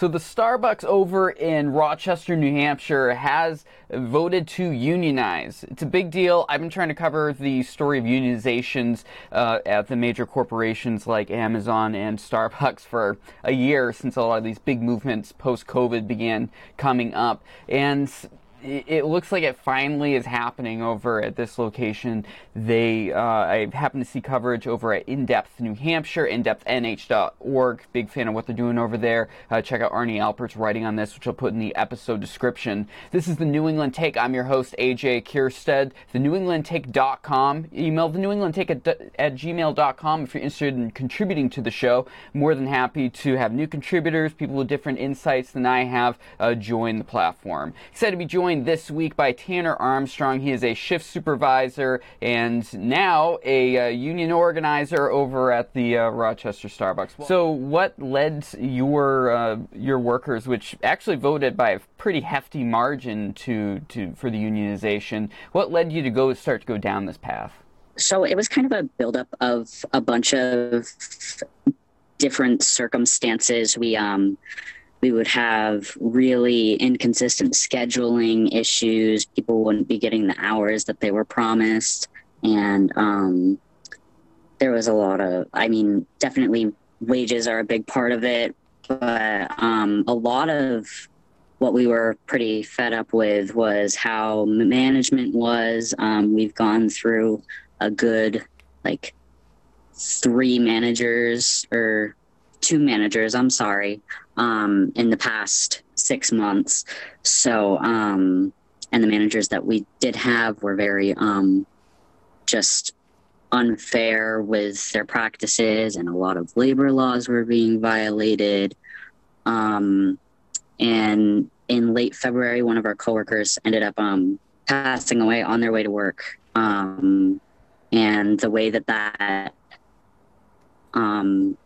So the Starbucks over in Rochester, New Hampshire has voted to unionize. It's a big deal. I've been trying to cover the story of unionizations uh, at the major corporations like Amazon and Starbucks for a year since a lot of these big movements post COVID began coming up. And it looks like it finally is happening over at this location. They, uh, I happen to see coverage over at In Depth New Hampshire, indepthnh.org. Big fan of what they're doing over there. Uh, check out Arnie Alpert's writing on this, which I'll put in the episode description. This is the New England Take. I'm your host, AJ Kierstead. The New England Take.com. Email the New England Take at, at gmail.com if you're interested in contributing to the show. More than happy to have new contributors, people with different insights than I have, uh, join the platform. Excited to be joined joined this week by Tanner Armstrong. He is a shift supervisor and now a uh, union organizer over at the uh, Rochester Starbucks. So, what led your uh, your workers, which actually voted by a pretty hefty margin to, to for the unionization, what led you to go start to go down this path? So it was kind of a buildup of a bunch of different circumstances. We um we would have really inconsistent scheduling issues. People wouldn't be getting the hours that they were promised. And um, there was a lot of, I mean, definitely wages are a big part of it, but um, a lot of what we were pretty fed up with was how management was. Um, we've gone through a good, like, three managers or two managers, I'm sorry, um, in the past six months. So, um, and the managers that we did have were very um, just unfair with their practices, and a lot of labor laws were being violated. Um, and in late February, one of our coworkers ended up um, passing away on their way to work. Um, and the way that that um,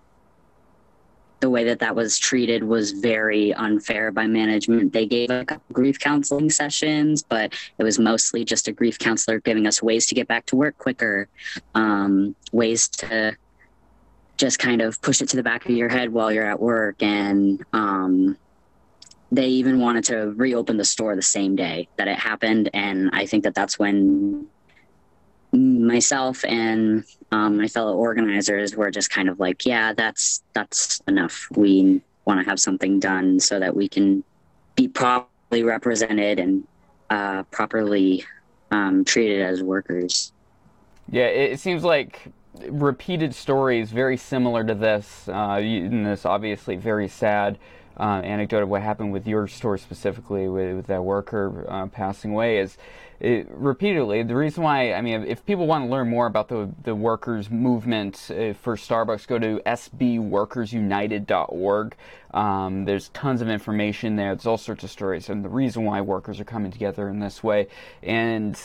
the way that that was treated was very unfair by management. They gave a couple grief counseling sessions, but it was mostly just a grief counselor giving us ways to get back to work quicker, um, ways to just kind of push it to the back of your head while you're at work. And um, they even wanted to reopen the store the same day that it happened. And I think that that's when myself and um, my fellow organizers were just kind of like, yeah, that's that's enough. We want to have something done so that we can be properly represented and uh, properly um, treated as workers. Yeah, it seems like repeated stories very similar to this, uh, this obviously very sad uh, anecdote of what happened with your store specifically with, with that worker uh, passing away is it, repeatedly. The reason why, I mean, if people want to learn more about the, the workers' movement uh, for Starbucks, go to sbworkersunited.org. Um, there's tons of information there. There's all sorts of stories, and the reason why workers are coming together in this way. And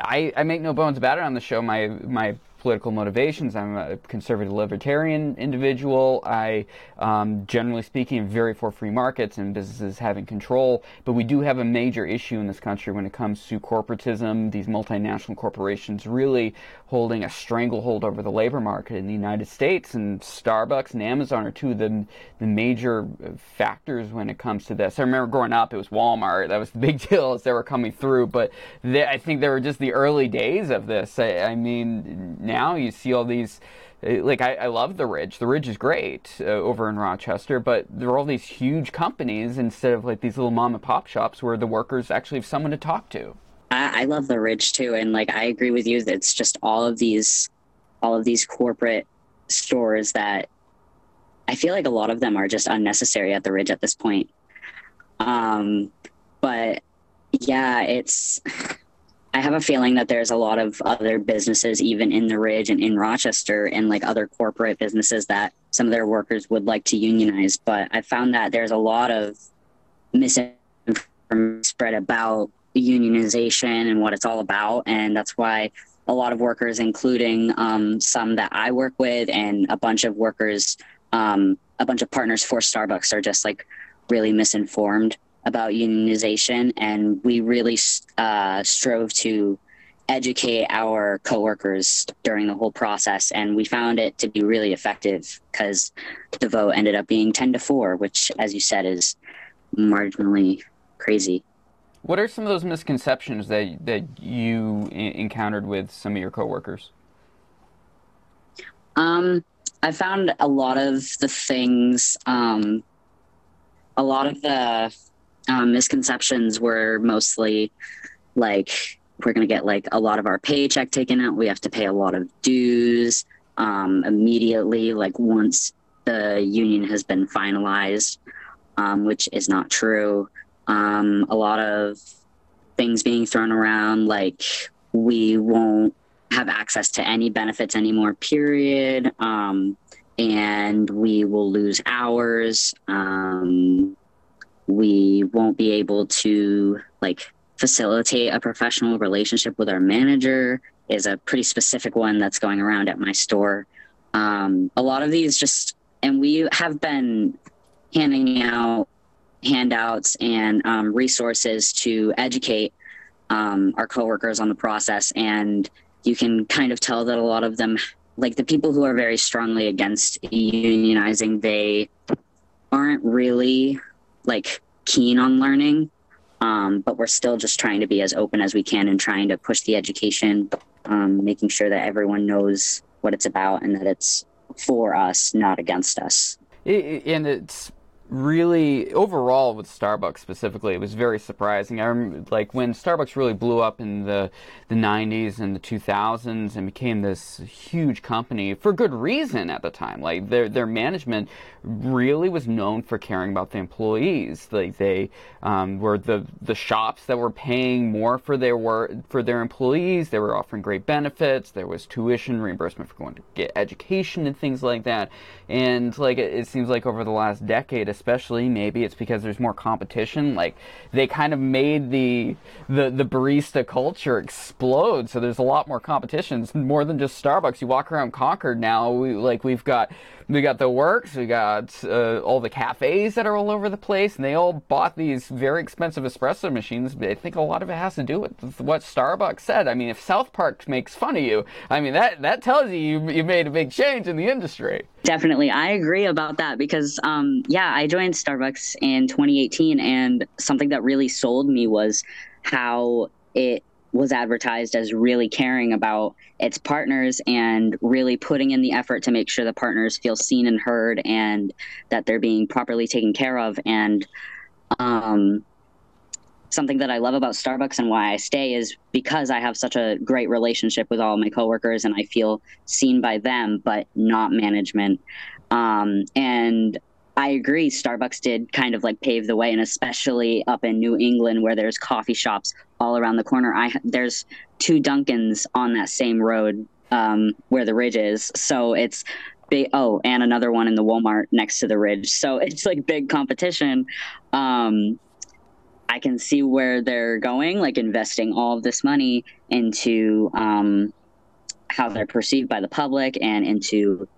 I, I make no bones about it on the show. My my political motivations. I'm a conservative libertarian individual. I, um, generally speaking, am very for free markets and businesses having control. But we do have a major issue in this country when it comes to corporatism, these multinational corporations really holding a stranglehold over the labor market in the United States. And Starbucks and Amazon are two of the, the major factors when it comes to this. I remember growing up, it was Walmart. That was the big deal as they were coming through. But they, I think they were just the early days of this. I, I mean, now you see all these uh, like I, I, love the ridge. The ridge is great uh, over in rochester but there are all these huge companies instead of like these little mom and pop shops where the workers actually have someone to talk to. I, I love the ridge too and like i agree with you that it's just all of these all of these corporate stores that i feel like a lot of them are just unnecessary at the ridge at this point. Um but yeah it's I have a feeling that there's a lot of other businesses, even in the Ridge and in Rochester, and like other corporate businesses that some of their workers would like to unionize. But I found that there's a lot of misinformation spread about unionization and what it's all about. And that's why a lot of workers, including um, some that I work with and a bunch of workers, um, a bunch of partners for Starbucks, are just like really misinformed about unionization, and we really uh, strove to educate our coworkers during the whole process. And we found it to be really effective because the vote ended up being 10 to 4, which, as you said, is marginally crazy. What are some of those misconceptions that, that you encountered with some of your coworkers? Um, I found a lot of the things, um, a lot of the um, misconceptions were mostly like we're going to get like a lot of our paycheck taken out. We have to pay a lot of dues um, immediately, like once the union has been finalized, um, which is not true. Um, a lot of things being thrown around, like we won't have access to any benefits anymore, period. Um, and we will lose hours. Um, we won't be able to like facilitate a professional relationship with our manager is a pretty specific one that's going around at my store. Um, a lot of these just, and we have been handing out handouts and um, resources to educate um, our coworkers on the process. And you can kind of tell that a lot of them, like the people who are very strongly against unionizing, they aren't really like keen on learning. Um, but we're still just trying to be as open as we can and trying to push the education, um, making sure that everyone knows what it's about and that it's for us, not against us. It, and it's really overall with Starbucks specifically, it was very surprising. I remember like when Starbucks really blew up in the the 90s and the 2000s and became this huge company for good reason at the time. Like their their management really was known for caring about the employees. Like they um, were the the shops that were paying more for their work for their employees. They were offering great benefits. There was tuition reimbursement for going to get education and things like that. And like it, it seems like over the last decade, maybe it's because there's more competition. Like they kind of made the the the barista culture explode. So there's a lot more competition. It's more than just Starbucks. You walk around Concord now. We like we've got we got the works. We got uh, all the cafes that are all over the place, and they all bought these very expensive espresso machines. But I think a lot of it has to do with what Starbucks said. I mean, if South Park makes fun of you, I mean that that tells you you, you made a big change in the industry. Definitely, I agree about that because, um, yeah, I joined Starbucks in 2018, and something that really sold me was how it was advertised as really caring about its partners and really putting in the effort to make sure the partners feel seen and heard and that they're being properly taken care of. And um, something that I love about Starbucks and why I stay is because I have such a great relationship with all my coworkers and I feel seen by them, but not management. Um, and I agree. Starbucks did kind of like pave the way, and especially up in New England where there's coffee shops all around the corner. I there's two Dunkins on that same road um, where the Ridge is, so it's big. Oh, and another one in the Walmart next to the Ridge. So it's like big competition. Um, I can see where they're going, like investing all of this money into um, how they're perceived by the public and into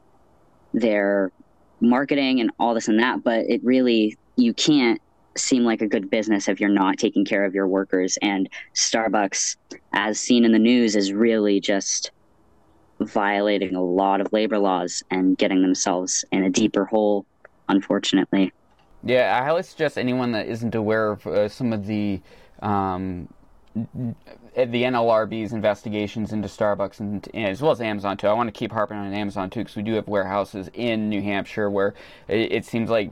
their marketing and all this and that, but it really, you can't seem like a good business if you're not taking care of your workers. And Starbucks, as seen in the news, is really just violating a lot of labor laws and getting themselves in a deeper hole, unfortunately. Yeah, I highly suggest anyone that isn't aware of uh, some of the um, the NLRB's investigations into Starbucks and, and, as well as Amazon too. I want to keep harping on Amazon too because we do have warehouses in New Hampshire where it, it, seems like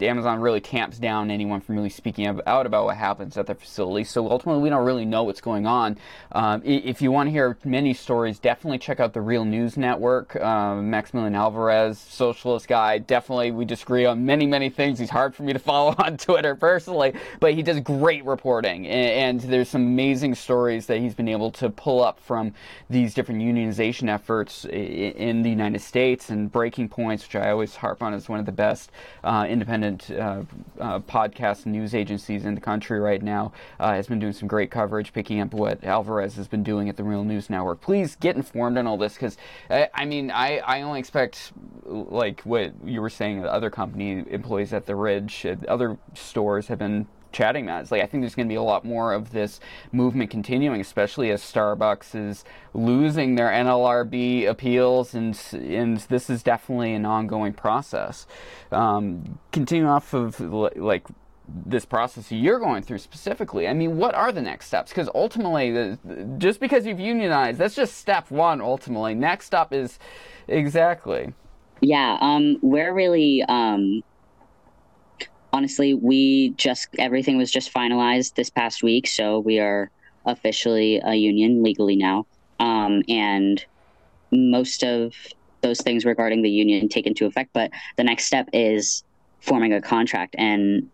Amazon really tamps down anyone from really speaking out about what happens at their facility. So ultimately, we don't really know what's going on. Um, if you want to hear many stories, definitely check out the Real News Network. Um, Maximillian Alvarez, socialist guy. Definitely, we disagree on many many things. He's hard for me to follow on Twitter personally, but he does great reporting, and, and there's some amazing stories that he's been able to pull up from these different unionization efforts in the United States and Breaking Points, which I always harp on as one of the best uh, independent uh, uh, podcast news agencies in the country right now, uh, has been doing some great coverage, picking up what Alvarez has been doing at the Real News Network. Please get informed on all this because, I mean, I, I only expect, like what you were saying, the other company employees at the Ridge, other stores have been chatting about. It's like I think there's going to be a lot more of this movement continuing, especially as Starbucks is losing their NLRB appeals, and and this is definitely an ongoing process. Um, continuing off of like this process you're going through specifically. I mean, what are the next steps? Because ultimately, just because you've unionized, that's just step one. Ultimately, next up is exactly. Yeah, um, we're really um, honestly, we just everything was just finalized this past week, so we are officially a union legally now, um, and most of those things regarding the union take into effect. But the next step is forming a contract and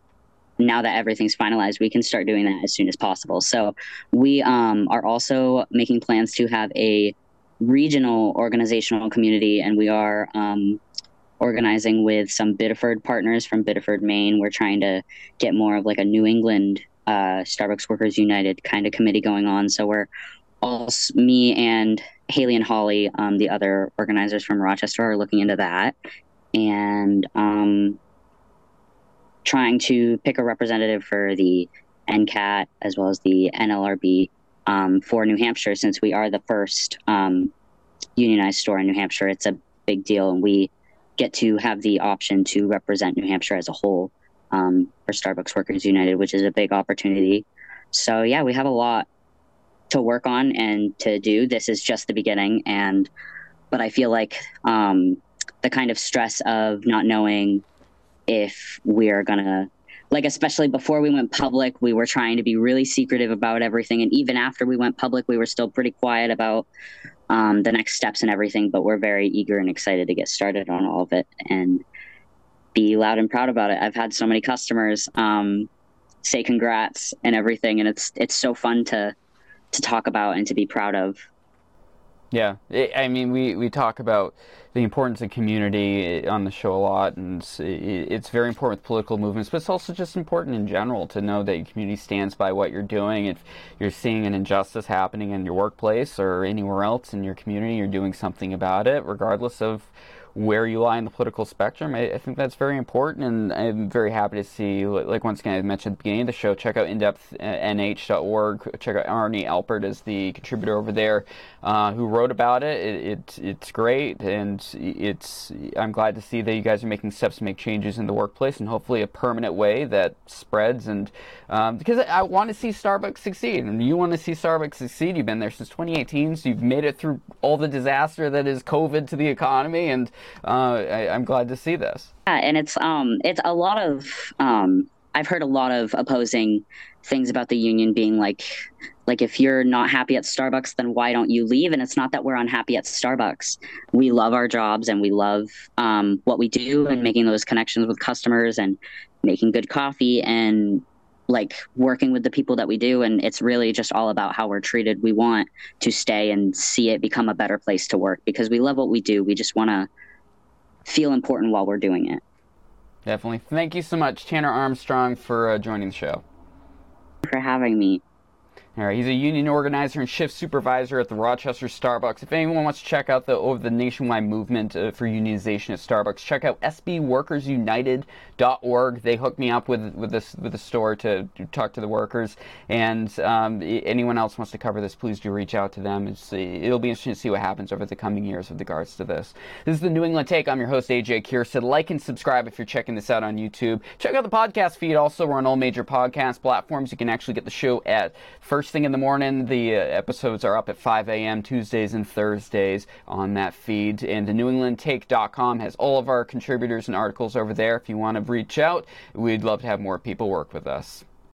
now that everything's finalized, we can start doing that as soon as possible. So we um, are also making plans to have a regional organizational community, and we are um, organizing with some Biddeford partners from Biddeford, Maine. We're trying to get more of like a New England uh, Starbucks Workers United kind of committee going on. So we're all me and Haley and Holly, um, the other organizers from Rochester, are looking into that. And um, trying to pick a representative for the NCAT as well as the NLRB um, for New Hampshire, since we are the first um, unionized store in New Hampshire. It's a big deal, and we get to have the option to represent New Hampshire as a whole um, for Starbucks Workers United, which is a big opportunity. So, yeah, we have a lot to work on and to do. This is just the beginning, and but I feel like um, the kind of stress of not knowing if we're gonna like especially before we went public we were trying to be really secretive about everything and even after we went public we were still pretty quiet about um, the next steps and everything but we're very eager and excited to get started on all of it and be loud and proud about it. I've had so many customers um, say congrats and everything and it's it's so fun to to talk about and to be proud of yeah, I mean, we, we talk about the importance of community eh, on the show a lot, and it's very important with political movements, but it's also just important in general to know that your community stands by what you're doing. If you're seeing an injustice happening in your workplace or anywhere else in your community, you're doing something about it, regardless of where you lie in the political spectrum. I, I, think that's very important, and I'm very happy to see, like once again, I mentioned at the beginning of the show, check out indepthnh.org. Check out Arnie Alpert as the contributor over there uh, who wrote about it. It, it. It's great, and it's. I'm glad to see that you guys are making steps to make changes in the workplace, and hopefully a permanent way that spreads. And um, because I, I want to see Starbucks succeed, and you want to see Starbucks succeed. You've been there since 2018, so you've made it through all the disaster that is COVID to the economy, and uh, I, am glad to see this. Yeah, and it's um, it's a lot of um, I've heard a lot of opposing things about the union being like, like if you're not happy at Starbucks, then why don't you leave? And it's not that we're unhappy at Starbucks. We love our jobs and we love um, what we do and making those connections with customers and making good coffee and like working with the people that we do and it's really just all about how we're treated we want to stay and see it become a better place to work because we love what we do we just want to feel important while we're doing it. Definitely. Thank you so much, Tanner Armstrong, for uh, joining the show. For having me. All right, he's a union organizer and shift supervisor at the Rochester Starbucks. If anyone wants to check out the over the nationwide movement uh, for unionization at Starbucks, check out sbworkersunited.org. They hooked me up with with this with the store to, talk to the workers. And um, anyone else wants to cover this, please do reach out to them. It's, it'll be interesting to see what happens over the coming years with regards to this. This is the New England Take. I'm your host AJ Kierstead. Like and subscribe if you're checking this out on YouTube. Check out the podcast feed. Also, we're on all major podcast platforms. You can actually get the show at first first thing in the morning. The uh, episodes are up at 5 a.m. Tuesdays and Thursdays on that feed. And the NewEnglandTake.com has all of our contributors and articles over there. If you want to reach out, we'd love to have more people work with us.